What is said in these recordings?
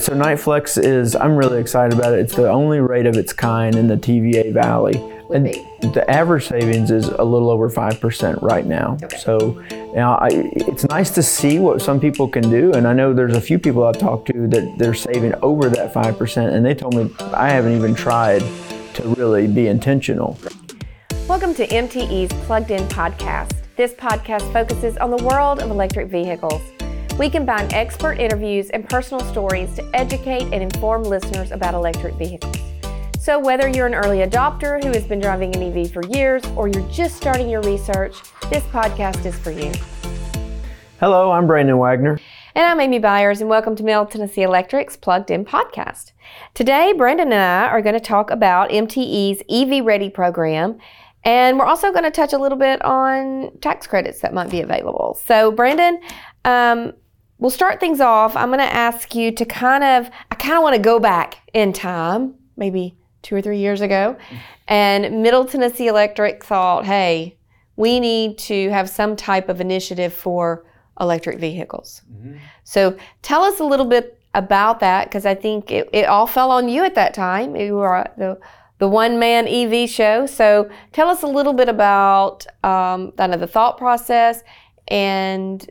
So NiteFlex is, I'm really excited about it. It's the only rate of its kind in the TVA Valley. And the average savings is a little over 5% right now. Okay. So now I, it's nice to see what some people can do. And I know there's a few people I've talked to that they're saving over that 5%. And they told me I haven't even tried to really be intentional. Welcome to MTE's Plugged In Podcast. This podcast focuses on the world of electric vehicles. We combine expert interviews and personal stories to educate and inform listeners about electric vehicles. So, whether you're an early adopter who has been driving an EV for years or you're just starting your research, this podcast is for you. Hello, I'm Brandon Wagner. And I'm Amy Byers, and welcome to Middle Tennessee Electric's Plugged In Podcast. Today, Brandon and I are going to talk about MTE's EV Ready program, and we're also going to touch a little bit on tax credits that might be available. So, Brandon, um, we'll start things off. I'm going to ask you to kind of, I kind of want to go back in time, maybe two or three years ago, and Middle Tennessee Electric thought, hey, we need to have some type of initiative for electric vehicles. So tell us a little bit about that because I think it, it all fell on you at that time. You were the, the one man EV show. So tell us a little bit about um, kind of the thought process and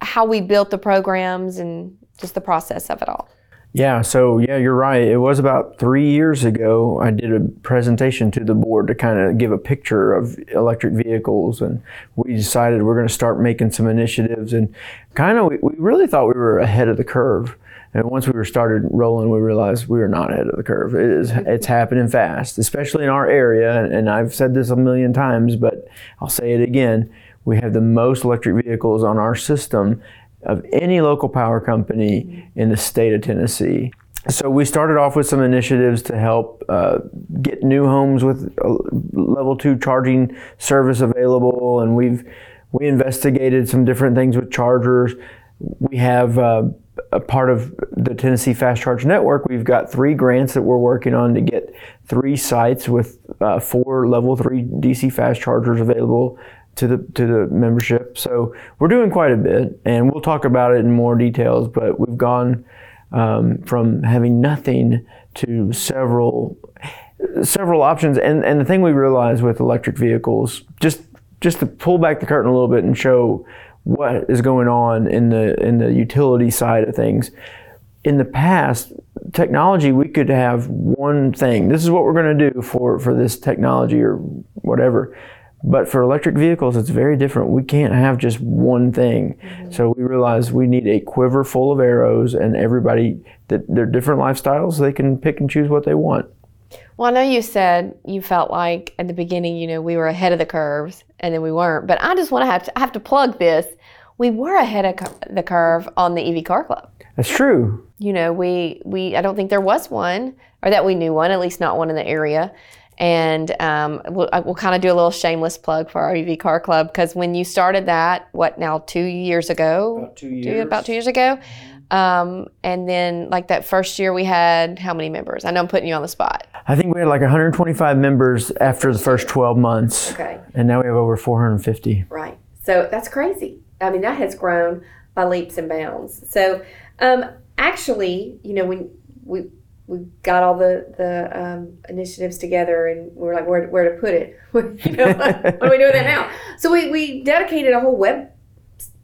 how we built the programs and just the process of it all. Yeah, so yeah, you're right. It was about three years ago. I did a presentation to the board to kind of give a picture of electric vehicles, and we decided we're going to start making some initiatives. And kind of, we, we really thought we were ahead of the curve. And once we were started rolling, we realized we were not ahead of the curve. It is, it's happening fast, especially in our area. And, and I've said this a million times, but I'll say it again. We have the most electric vehicles on our system of any local power company in the state of Tennessee. So we started off with some initiatives to help uh, get new homes with uh, level two charging service available, and we've we investigated some different things with chargers. We have uh, a part of the Tennessee Fast Charge Network. We've got three grants that we're working on to get three sites with uh, four level three DC fast chargers available to the to the membership. So we're doing quite a bit, and we'll talk about it in more details. But we've gone um, from having nothing to several several options. And and the thing we realized with electric vehicles, just just to pull back the curtain a little bit and show what is going on in the in the utility side of things. In the past, technology we could have one thing. This is what we're going to do for for this technology or whatever. But for electric vehicles, it's very different. We can't have just one thing. Mm-hmm. So we realize we need a quiver full of arrows, and everybody that they're different lifestyles. They can pick and choose what they want. Well, I know you said you felt like at the beginning, you know, we were ahead of the curves and then we weren't. But I just want to have to, I have to plug this. We were ahead of the curve on the EV Car Club. That's true. You know, we we I don't think there was one or that we knew one, at least not one in the area. And um, we'll, we'll kind of do a little shameless plug for our EV Car Club because when you started that, what now, two years ago? About two Two- years. about two years ago. Um, and then, like that first year, we had how many members? I know I'm putting you on the spot. I think we had like 125 members after the first 12 months, Okay. and now we have over 450. Right. So that's crazy. I mean, that has grown by leaps and bounds. So, um, actually, you know, when we we got all the the um, initiatives together, and we were like, where where to put it? you know, what are we doing that now? So we we dedicated a whole web,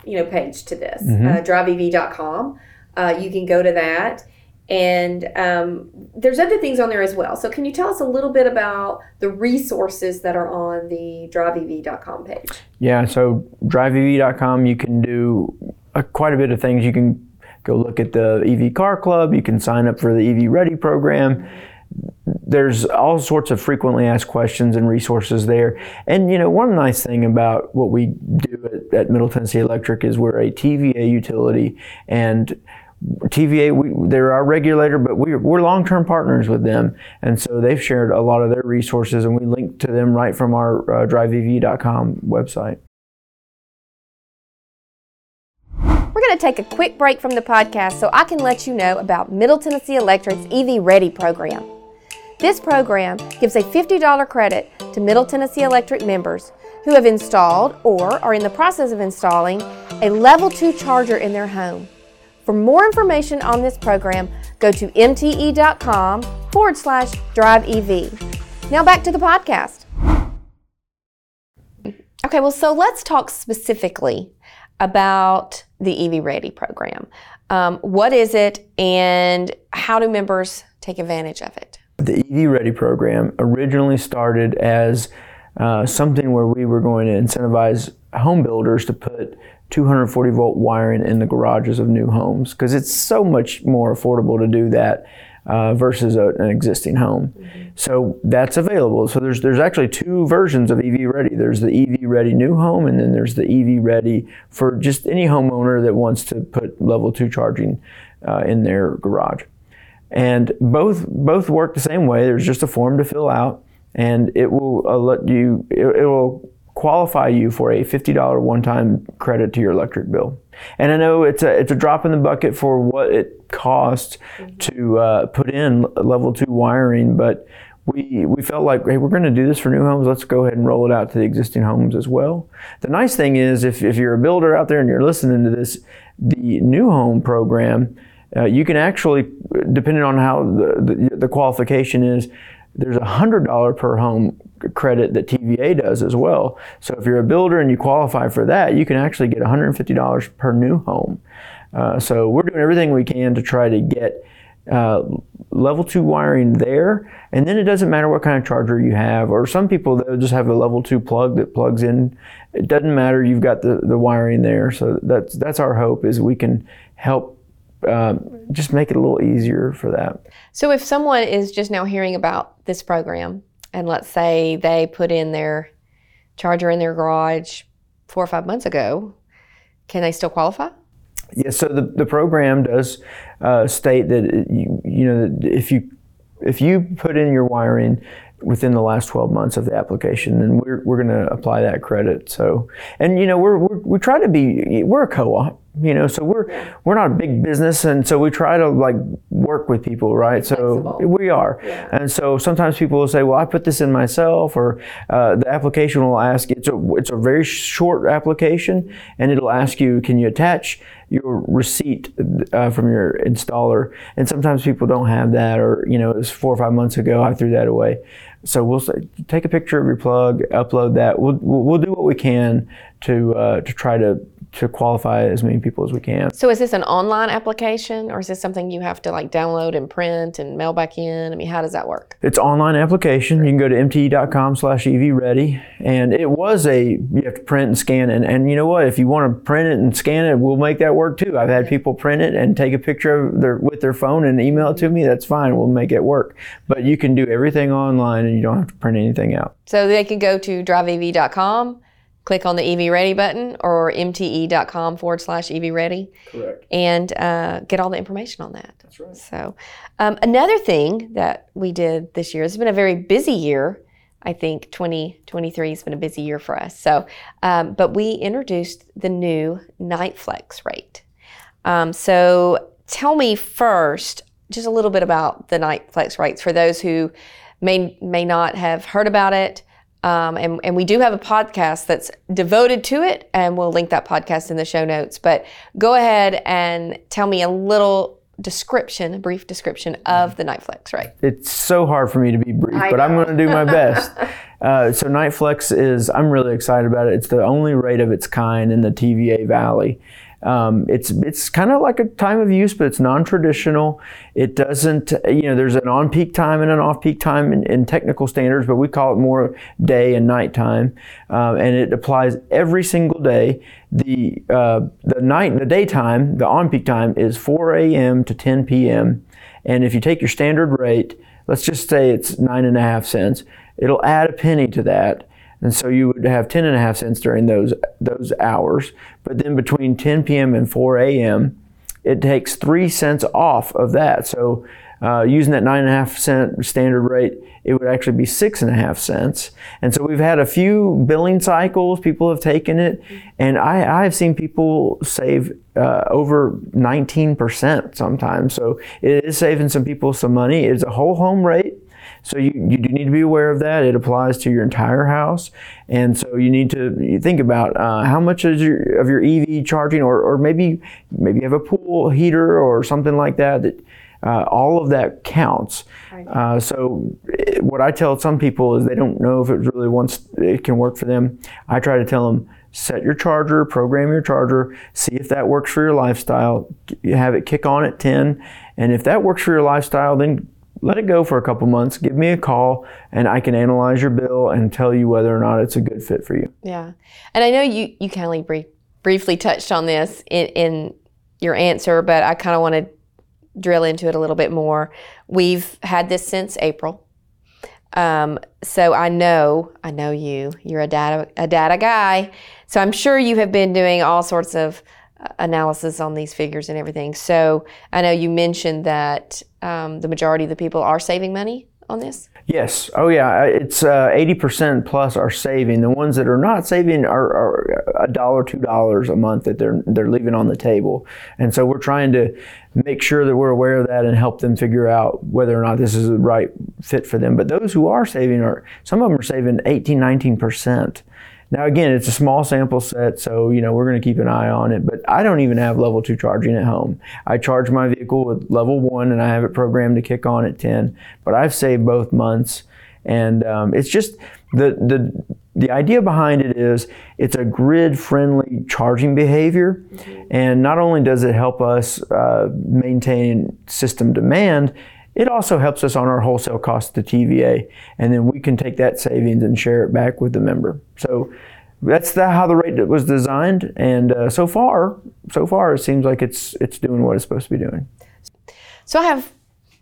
you know, page to this. Uh, DriveEV.com. Uh, you can go to that. And um, there's other things on there as well. So, can you tell us a little bit about the resources that are on the DriveEV.com page? Yeah, so driveev.com, you can do uh, quite a bit of things. You can go look at the EV Car Club, you can sign up for the EV Ready program. There's all sorts of frequently asked questions and resources there. And you know, one nice thing about what we do at, at Middle Tennessee Electric is we're a TVA utility, and TVA, we, they're our regulator, but we're, we're long-term partners with them, and so they've shared a lot of their resources, and we link to them right from our uh, driveev.com website. To take a quick break from the podcast so I can let you know about Middle Tennessee Electric's EV Ready program. This program gives a $50 credit to Middle Tennessee Electric members who have installed or are in the process of installing a level 2 charger in their home. For more information on this program, go to mte.com forward slash drive EV. Now back to the podcast. Okay, well, so let's talk specifically about the EV Ready program. Um, what is it and how do members take advantage of it? The EV Ready program originally started as uh, something where we were going to incentivize home builders to put 240 volt wiring in the garages of new homes because it's so much more affordable to do that uh, versus a, an existing home. Mm-hmm. So that's available. So there's there's actually two versions of EV Ready. There's the EV Ready new home, and then there's the EV Ready for just any homeowner that wants to put level two charging uh, in their garage. And both both work the same way. There's just a form to fill out, and it will uh, let you. It, it will qualify you for a $50 one-time credit to your electric bill. And I know it's a it's a drop in the bucket for what it costs mm-hmm. to uh, put in level two wiring, but we we felt like hey we're going to do this for new homes. Let's go ahead and roll it out to the existing homes as well. The nice thing is if if you're a builder out there and you're listening to this, the new home program. Uh, you can actually, depending on how the, the, the qualification is, there's a $100 per home credit that TVA does as well. So if you're a builder and you qualify for that, you can actually get $150 per new home. Uh, so we're doing everything we can to try to get uh, level two wiring there, and then it doesn't matter what kind of charger you have. Or some people they'll just have a level two plug that plugs in. It doesn't matter. You've got the, the wiring there. So that's that's our hope is we can help um, just make it a little easier for that. So, if someone is just now hearing about this program, and let's say they put in their charger in their garage four or five months ago, can they still qualify? Yeah, so the, the program does uh, state that you, you know if you if you put in your wiring within the last 12 months of the application and we're, we're going to apply that credit so and you know we're, we're we try to be we're a co-op you know so we're we're not a big business and so we try to like work with people right? So Flexible. we are. Yeah. and so sometimes people will say well i put this in myself or uh, the application will ask it's a it's a very short application and it'll ask you can you attach your receipt uh, from your installer? And sometimes people don't have that or you know it was four or five months ago i threw that away. So we'll say, take a picture of your plug upload that. We'll, we'll do what we can to uh, to try to to qualify as many people as we can. So is this an online application or is this something you have to like download and print and mail back in? I mean, how does that work? It's online application. You can go to mte.com slash evready. And it was a, you have to print and scan. And, and you know what? If you want to print it and scan it, we'll make that work too. I've had people print it and take a picture of their, with their phone and email it to me. That's fine. We'll make it work. But you can do everything online and you don't have to print anything out. So they can go to driveev.com click on the EV Ready button or mte.com forward slash EV Ready. Correct. And uh, get all the information on that. That's right. So, um, another thing that we did this year, it's been a very busy year. I think 2023 has been a busy year for us. So, um, but we introduced the new NiteFlex rate. Um, so, tell me first just a little bit about the NiteFlex rates for those who may may not have heard about it. Um, and, and we do have a podcast that's devoted to it, and we'll link that podcast in the show notes. But go ahead and tell me a little description, a brief description of the NiteFlex, right? It's so hard for me to be brief, but I'm going to do my best. uh, so NiteFlex is, I'm really excited about it. It's the only rate of its kind in the TVA Valley. Um, it's it's kind of like a time of use, but it's non-traditional. It doesn't, you know, there's an on-peak time and an off-peak time in, in technical standards, but we call it more day and night time, uh, and it applies every single day. The uh, the night, the daytime, the on-peak time is 4 a.m. to 10 p.m. And if you take your standard rate, let's just say it's nine and a half cents, it'll add a penny to that and so you would have 10 and a half cents during those, those hours. But then between 10 p.m. and 4 a.m., it takes three cents off of that. So uh, using that nine and a half cent standard rate, it would actually be six and a half cents. And so we've had a few billing cycles. People have taken it, and I, I have seen people save uh, over 19% sometimes. So it is saving some people some money. It's a whole home rate. So you, you do need to be aware of that. It applies to your entire house. And so you need to think about uh, how much is your, of your EV charging or, or maybe maybe you have a pool heater or something like that that uh, all of that counts. Uh, so, eh, what I tell some people is they don't know if it really wants it can work for them. I try to tell them set your charger, program your charger, see if that works for your lifestyle. Have it kick on at 10, and if that works for your lifestyle, then let it go for a couple months. Give me a call, and I can analyze your bill and tell you whether or not it's a good fit for you. Yeah, and I know you you kind of brief, briefly touched on this in, in your answer, but I kind of want to drill into it a little bit more. We've had this since April. Um, so I know, I know you. You're a data a data guy. So I'm sure you have been doing all sorts of analysis on these figures and everything. So I know you mentioned that um, the majority of the people are saving money on this. Yes. Oh, yeah. It's uh, eighty percent plus are saving. The ones that are not saving are, are a dollar, two dollars a month that they're they're leaving on the table. And so we're trying to make sure that we're aware of that and help them figure out whether or not this is the right fit for them. But those who are saving are some of them are saving 18, 19 percent. Now, again, it's a small sample set, so you know we're going to keep an eye on it. But I don't even have level two charging at home. I charge my vehicle with level one, and I have it programmed to kick on at 10. But I've saved both months, and um, it's just the the the idea behind it is it's a grid-friendly charging behavior, and not only does it help us uh, maintain system demand, it also helps us on our wholesale cost to TVA, and then we can take that savings and share it back with the member. So that's the, how the rate was designed, and uh, so far, so far it seems like it's it's doing what it's supposed to be doing. So I have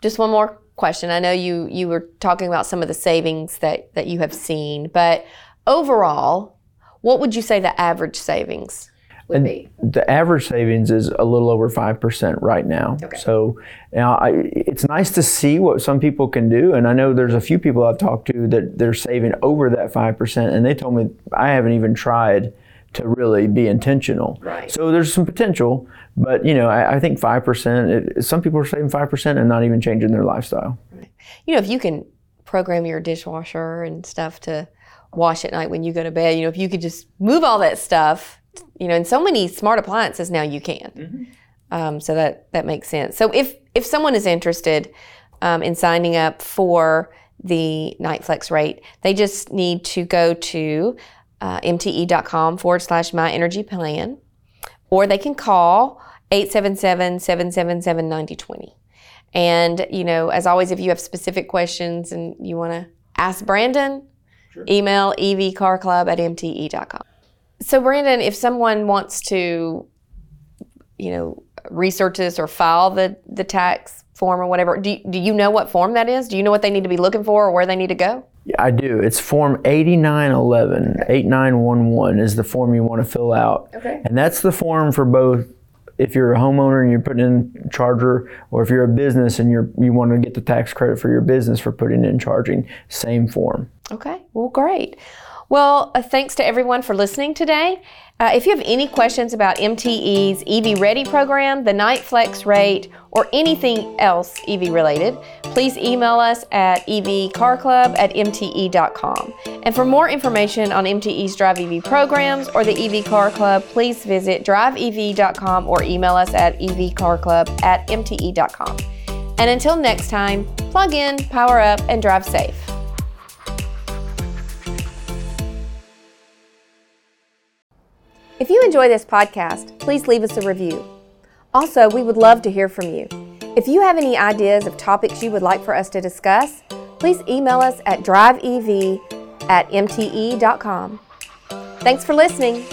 just one more question. I know you you were talking about some of the savings that that you have seen, but overall, what would you say the average savings would And be? the average savings is a little over 5% right now. Okay. So now I, it's nice to see what some people can do. And I know there's a few people I've talked to that they're saving over that 5%. And they told me I haven't even tried to really be intentional. Right. So there's some potential. But, you know, I, I think 5%, it, some people are saving 5% and not even changing their lifestyle. Right. You know, if you can program your dishwasher and stuff to wash at night when you go to bed, you know, if you could just move all that stuff, you know, in so many smart appliances now you can. Um, so that that makes sense. So if if someone is interested um, in signing up for the NiteFlex rate, they just need to go to uh, mte.com forward slash my energy plan, or they can call 877 777 9020. And, you know, as always, if you have specific questions and you want to ask Brandon, email evcarclub at mte.com. So, Brandon, if someone wants to, you know, research this or file the, the tax form or whatever, do, do you know what form that is? Do you know what they need to be looking for or where they need to go? Yeah, I do. It's Form 8911. 8911 is the form you want to fill out. Okay. And that's the form for both if you're a homeowner and you're putting in charger, or if you're a business and you're you want to get the tax credit for your business for putting in charging, same form. Okay, well, great. Well, uh, thanks to everyone for listening today. Uh, if you have any questions about MTE's EV Ready program, the NiteFlex rate, or anything else EV related, please email us at evcarclub at mte.com. And for more information on MTE's Drive EV programs or the EV Car Club, please visit driveev.com or email us at evcarclub at mte.com. And until next time, plug in, power up, and drive safe. If you enjoy this podcast, please leave us a review. Also, we would love to hear from you. If you have any ideas of topics you would like for us to discuss, please email us at driveev at mte.com. Thanks for listening.